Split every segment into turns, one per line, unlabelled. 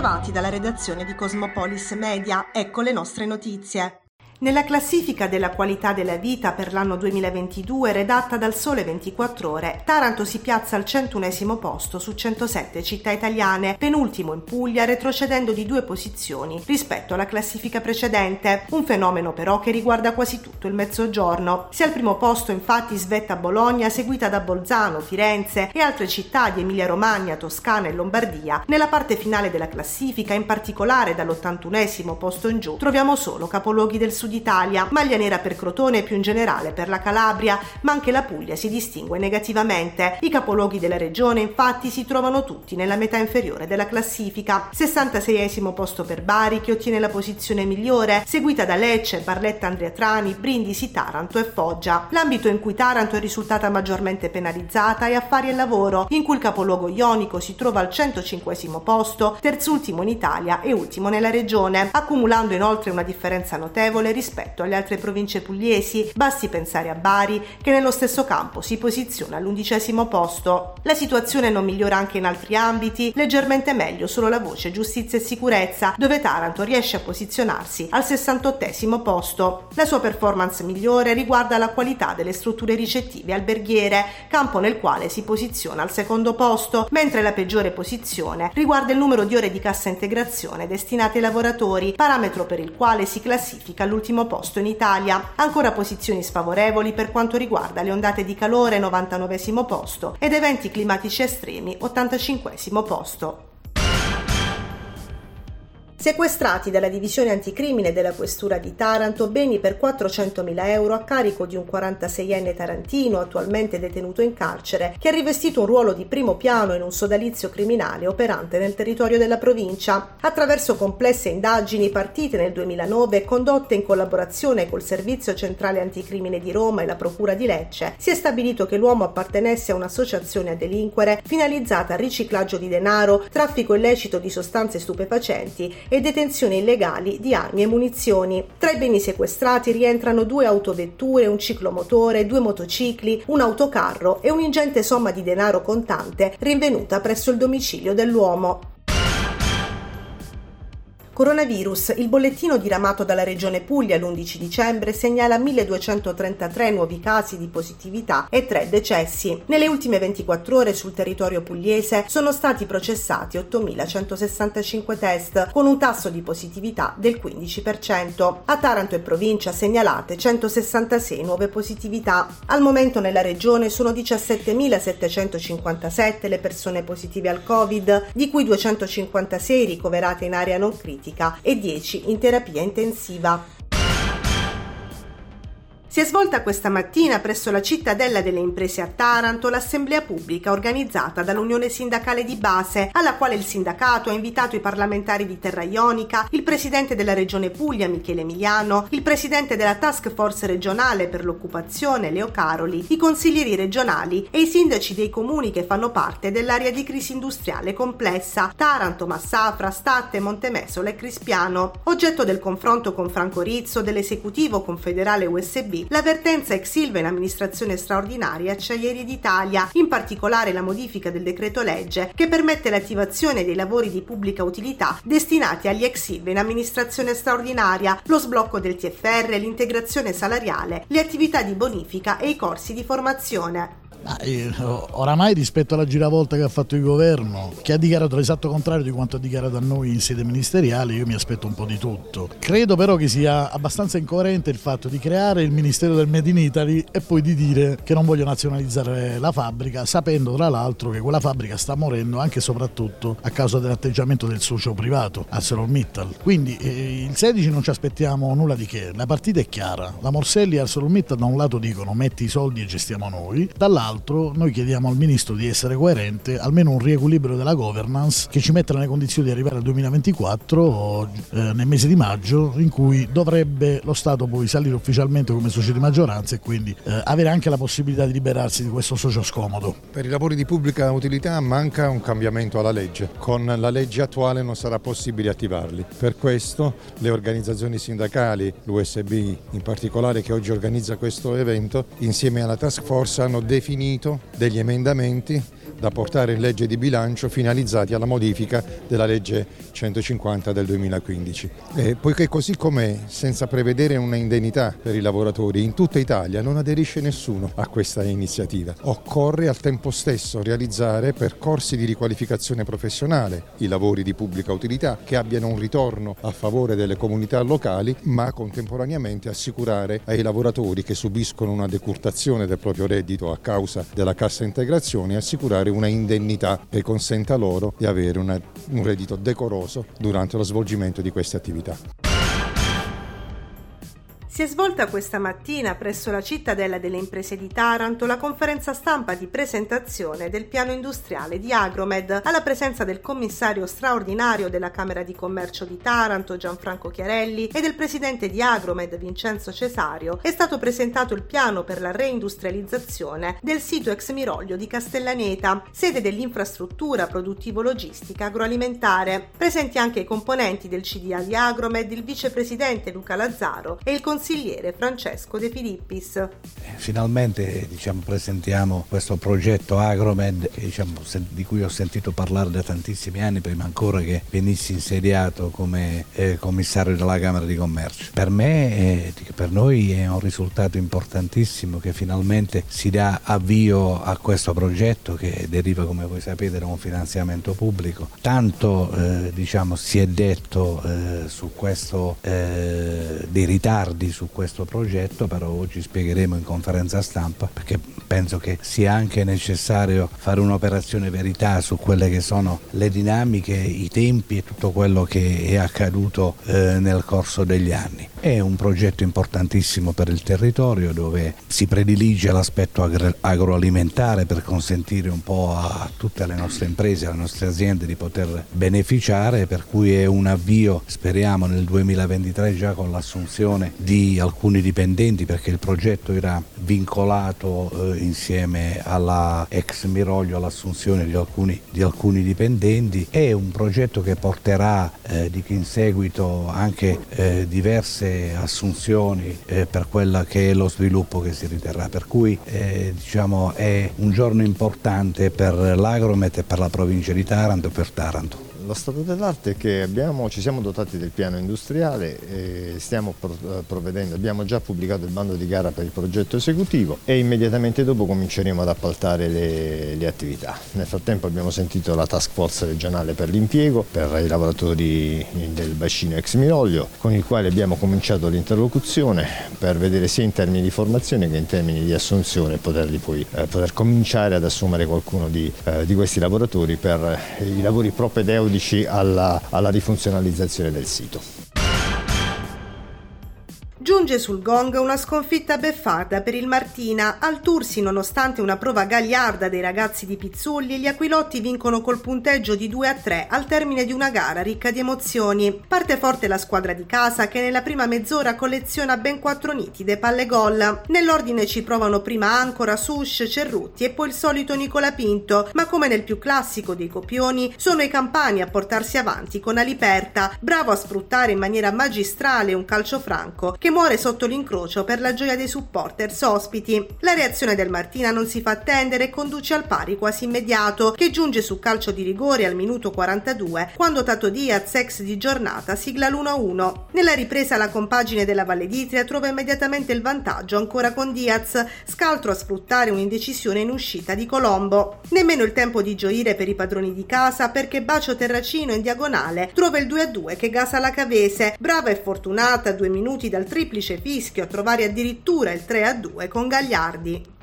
Bentrovati dalla redazione di Cosmopolis Media, ecco le nostre notizie. Nella classifica della qualità della vita per l'anno 2022 redatta dal Sole 24 Ore, Taranto si piazza al 101 posto su 107 città italiane, penultimo in Puglia, retrocedendo di due posizioni rispetto alla classifica precedente, un fenomeno però che riguarda quasi tutto il mezzogiorno. Sia al primo posto infatti svetta Bologna, seguita da Bolzano, Firenze e altre città di Emilia-Romagna, Toscana e Lombardia. Nella parte finale della classifica, in particolare dall'81 posto in giù, troviamo solo capoluoghi del sud Italia, maglia nera per Crotone e più in generale per la Calabria, ma anche la Puglia si distingue negativamente. I capoluoghi della regione infatti si trovano tutti nella metà inferiore della classifica. 66 posto per Bari che ottiene la posizione migliore, seguita da Lecce, Barletta Andriatrani, Brindisi, Taranto e Foggia. L'ambito in cui Taranto è risultata maggiormente penalizzata è affari e lavoro, in cui il capoluogo ionico si trova al 105 posto, terzultimo in Italia e ultimo nella regione, accumulando inoltre una differenza notevole rispetto alle altre province pugliesi, basti pensare a Bari che nello stesso campo si posiziona all'undicesimo posto. La situazione non migliora anche in altri ambiti, leggermente meglio solo la voce giustizia e sicurezza, dove Taranto riesce a posizionarsi al 68 posto. La sua performance migliore riguarda la qualità delle strutture ricettive alberghiere, campo nel quale si posiziona al secondo posto, mentre la peggiore posizione riguarda il numero di ore di cassa integrazione destinate ai lavoratori, parametro per il quale si classifica l'ultimo all'ultimo posto in Italia. Ancora posizioni sfavorevoli per quanto riguarda le ondate di calore 99 posto ed eventi climatici estremi 85 posto. Sequestrati dalla divisione anticrimine della questura di Taranto beni per 400.000 euro a carico di un 46enne tarantino attualmente detenuto in carcere che ha rivestito un ruolo di primo piano in un sodalizio criminale operante nel territorio della provincia. Attraverso complesse indagini partite nel 2009 e condotte in collaborazione col Servizio Centrale Anticrimine di Roma e la Procura di Lecce, si è stabilito che l'uomo appartenesse a un'associazione a delinquere finalizzata al riciclaggio di denaro, traffico illecito di sostanze stupefacenti e detenzione illegali di armi e munizioni. Tra i beni sequestrati rientrano due autovetture, un ciclomotore, due motocicli, un autocarro e un'ingente somma di denaro contante rinvenuta presso il domicilio dell'uomo. Coronavirus. Il bollettino diramato dalla Regione Puglia l'11 dicembre segnala 1233 nuovi casi di positività e 3 decessi. Nelle ultime 24 ore sul territorio pugliese sono stati processati 8165 test con un tasso di positività del 15%. A Taranto e provincia segnalate 166 nuove positività. Al momento nella regione sono 17.757 le persone positive al Covid, di cui 256 ricoverate in area non critica e 10 in terapia intensiva. Si è svolta questa mattina presso la cittadella delle imprese a Taranto l'assemblea pubblica organizzata dall'Unione Sindacale di Base, alla quale il sindacato ha invitato i parlamentari di Terra Ionica, il presidente della Regione Puglia Michele Emiliano, il presidente della Task Force regionale per l'occupazione Leo Caroli, i consiglieri regionali e i sindaci dei comuni che fanno parte dell'area di crisi industriale complessa Taranto, Massafra, Statte, Montemesola e Crispiano. Oggetto del confronto con Franco Rizzo dell'esecutivo confederale USB l'avvertenza ex Silva in amministrazione straordinaria Acciaieri d'Italia, in particolare la modifica del decreto legge che permette l'attivazione dei lavori di pubblica utilità destinati agli ex Silva in amministrazione straordinaria, lo sblocco del TFR, l'integrazione salariale, le attività di bonifica e i corsi di formazione.
Ah, oramai rispetto alla giravolta che ha fatto il governo, che ha dichiarato l'esatto contrario di quanto ha dichiarato a noi in sede ministeriale, io mi aspetto un po' di tutto. Credo però che sia abbastanza incoerente il fatto di creare il Ministero del Made in Italy e poi di dire che non voglio nazionalizzare la fabbrica, sapendo tra l'altro che quella fabbrica sta morendo anche e soprattutto a causa dell'atteggiamento del socio privato, ArcelorMittal. Quindi eh, il 16 non ci aspettiamo nulla di che, la partita è chiara, la Morselli e ArcelorMittal da un lato dicono metti i soldi e gestiamo noi, dall'altro dall'altro noi chiediamo al Ministro di essere coerente, almeno un riequilibrio della governance che ci metta nelle condizioni di arrivare al 2024 eh, nel mese di maggio in cui dovrebbe lo Stato poi salire ufficialmente come socio di maggioranza e quindi eh, avere anche la possibilità di liberarsi di questo socio scomodo.
Per i lavori di pubblica utilità manca un cambiamento alla legge, con la legge attuale non sarà possibile attivarli. Per questo le organizzazioni sindacali, l'USB in particolare che oggi organizza questo evento, insieme alla task force hanno definito definito degli emendamenti da portare in legge di bilancio finalizzati alla modifica della legge 150 del 2015. E poiché così com'è, senza prevedere una indennità per i lavoratori, in tutta Italia non aderisce nessuno a questa iniziativa. Occorre al tempo stesso realizzare percorsi di riqualificazione professionale, i lavori di pubblica utilità che abbiano un ritorno a favore delle comunità locali, ma contemporaneamente assicurare ai lavoratori che subiscono una decurtazione del proprio reddito a causa della cassa integrazione, assicurare una indennità che consenta loro di avere una, un reddito decoroso durante lo svolgimento di queste attività.
Si è svolta questa mattina presso la cittadella delle imprese di Taranto la conferenza stampa di presentazione del piano industriale di Agromed alla presenza del commissario straordinario della Camera di Commercio di Taranto Gianfranco Chiarelli e del presidente di Agromed Vincenzo Cesario. È stato presentato il piano per la reindustrializzazione del sito ex Miroglio di Castellaneta, sede dell'infrastruttura produttivo-logistica agroalimentare. Presenti anche i componenti del CDA di Agromed, il vicepresidente Luca Lazzaro e il consigliere consigliere Francesco De Filippis.
Finalmente diciamo, presentiamo questo progetto Agromed diciamo, di cui ho sentito parlare da tantissimi anni, prima ancora che venissi insediato come eh, commissario della Camera di Commercio. Per me eh, per noi è un risultato importantissimo che finalmente si dà avvio a questo progetto che deriva, come voi sapete, da un finanziamento pubblico. Tanto eh, diciamo, si è detto eh, su questo eh, dei ritardi su questo progetto, però oggi spiegheremo in conferenza stampa perché penso che sia anche necessario fare un'operazione verità su quelle che sono le dinamiche, i tempi e tutto quello che è accaduto eh, nel corso degli anni. È un progetto importantissimo per il territorio dove si predilige l'aspetto agro- agroalimentare per consentire un po' a tutte le nostre imprese, alle nostre aziende di poter beneficiare, per cui è un avvio, speriamo nel 2023 già con l'assunzione di alcuni dipendenti perché il progetto era vincolato eh, insieme alla ex Miroglio all'assunzione di alcuni, di alcuni dipendenti. È un progetto che porterà eh, di in seguito anche eh, diverse assunzioni eh, per quello che è lo sviluppo che si riterrà. Per cui eh, diciamo, è un giorno importante per l'Agromet e per la provincia di Taranto e per Taranto.
Lo stato dell'arte è che abbiamo, ci siamo dotati del piano industriale stiamo eh, provvedendo, abbiamo già pubblicato il bando di gara per il progetto esecutivo e immediatamente dopo cominceremo ad appaltare le, le attività. Nel frattempo abbiamo sentito la task force regionale per l'impiego, per i lavoratori del bacino ex Miroglio, con il quale abbiamo cominciato l'interlocuzione per vedere sia in termini di formazione che in termini di assunzione poterli poi eh, poter cominciare ad assumere qualcuno di, eh, di questi lavoratori per i lavori propedeutici alla, alla rifunzionalizzazione del sito.
Giunge sul gong una sconfitta beffarda per il Martina. Al Tursi, nonostante una prova gagliarda dei ragazzi di Pizzulli, gli Aquilotti vincono col punteggio di 2 a 3 al termine di una gara ricca di emozioni. Parte forte la squadra di casa che nella prima mezz'ora colleziona ben 4 nitide palle gol. Nell'ordine ci provano prima Ancora, Sush, Cerrutti e poi il solito Nicola Pinto, ma come nel più classico dei copioni, sono i campani a portarsi avanti con Aliperta, bravo a sfruttare in maniera magistrale un calcio franco che muore sotto l'incrocio per la gioia dei supporters ospiti. La reazione del Martina non si fa attendere e conduce al pari quasi immediato, che giunge su calcio di rigore al minuto 42, quando Tato Diaz, ex di giornata, sigla l'1-1. Nella ripresa la compagine della Valle d'Itria trova immediatamente il vantaggio ancora con Diaz, scaltro a sfruttare un'indecisione in uscita di Colombo. Nemmeno il tempo di gioire per i padroni di casa perché Bacio Terracino in diagonale trova il 2-2 che gasa la Cavese, brava e fortunata due minuti dal triplo triplice fischio a trovare addirittura il 3 a 2 con Gagliardi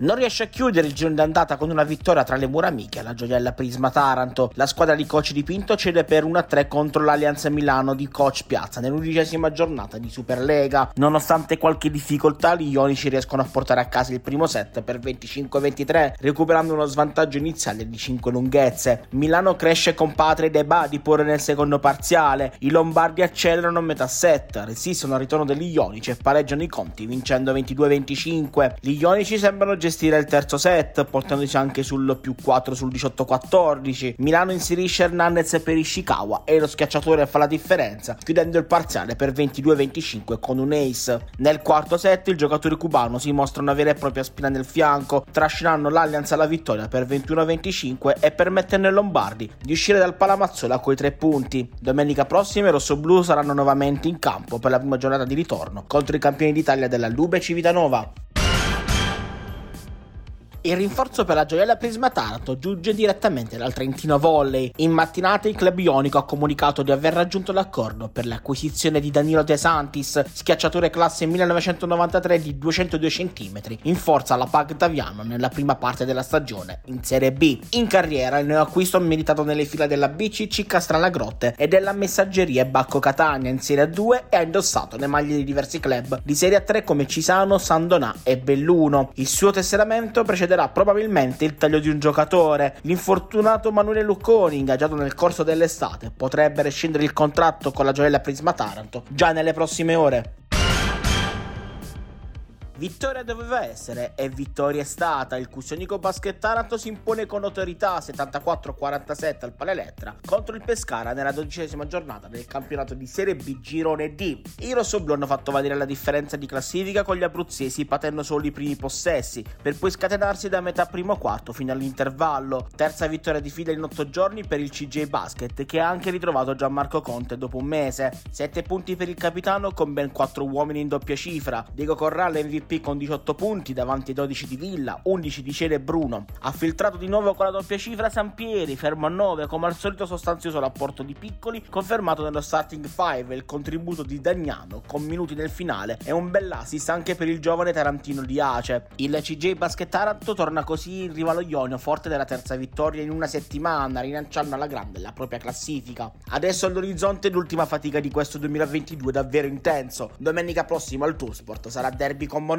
non riesce a chiudere il giro d'andata con una vittoria tra le mura amiche alla gioiella Prisma Taranto. La squadra di coach di Pinto cede per 1-3 contro l'Allianza Milano di coach Piazza nell'undicesima giornata di Superlega. Nonostante qualche difficoltà, gli ionici riescono a portare a casa il primo set per 25-23, recuperando uno svantaggio iniziale di 5 lunghezze. Milano cresce con Patria e Deba di porre nel secondo parziale. I Lombardi accelerano a metà set, resistono al ritorno degli ionici e pareggiano i conti vincendo 22-25. Gli ionici sembrano gestire gestire il terzo set, portandosi anche sul più 4 sul 18-14. Milano inserisce Hernandez per Ishikawa e lo schiacciatore fa la differenza, chiudendo il parziale per 22-25 con un ace. Nel quarto set il giocatore cubano si mostra una vera e propria spina nel fianco, trascinando l'Allianz alla vittoria per 21-25 e permettendo ai Lombardi di uscire dal Palamazzola coi tre punti. Domenica prossima i rossoblù saranno nuovamente in campo per la prima giornata di ritorno contro i campioni d'Italia della Lube Civitanova. Il rinforzo per la gioiella Prisma Taranto giunge direttamente dal Trentino Volley. In mattinata il club ionico ha comunicato di aver raggiunto l'accordo per l'acquisizione di Danilo De Santis, schiacciatore classe 1993 di 202 cm, in forza alla Pag Taviano nella prima parte della stagione, in Serie B. In carriera il neoacquisto ha militato nelle fila della BCC Castrana Grotte e della Messaggeria Bacco Catania in Serie 2 e ha indossato le maglie di diversi club di Serie 3 come Cisano, San Donà e Belluno. Il suo tesseramento precede precederà probabilmente il taglio di un giocatore. L'infortunato Manuele Lucconi, ingaggiato nel corso dell'estate, potrebbe rescindere il contratto con la gioiella Prisma Taranto già nelle prossime ore. Vittoria doveva essere e vittoria è stata. Il Cusionico Basket Taranto si impone con autorità 74-47 al Palelettra contro il Pescara nella dodicesima giornata del campionato di Serie B Girone D. I rossoblù hanno fatto valere la differenza di classifica con gli abruzzesi patendo solo i primi possessi per poi scatenarsi da metà primo quarto fino all'intervallo. Terza vittoria di fila in otto giorni per il CJ Basket che ha anche ritrovato Gianmarco Conte dopo un mese. 7 punti per il capitano con ben 4 uomini in doppia cifra. Diego Corrale MVP con 18 punti davanti ai 12 di Villa, 11 di Cere e Bruno. Ha filtrato di nuovo con la doppia cifra Sampieri, fermo a 9, come al solito sostanzioso rapporto di piccoli, confermato nello starting 5 il contributo di Dagnano con minuti nel finale e un bell'assist anche per il giovane tarantino di Ace. Il CJ Basket Taranto torna così in riva allo Ionio forte della terza vittoria in una settimana, rilanciando alla grande la propria classifica. Adesso all'orizzonte l'ultima fatica di questo 2022 davvero intenso. Domenica prossima al Toursport sarà derby con Monopoli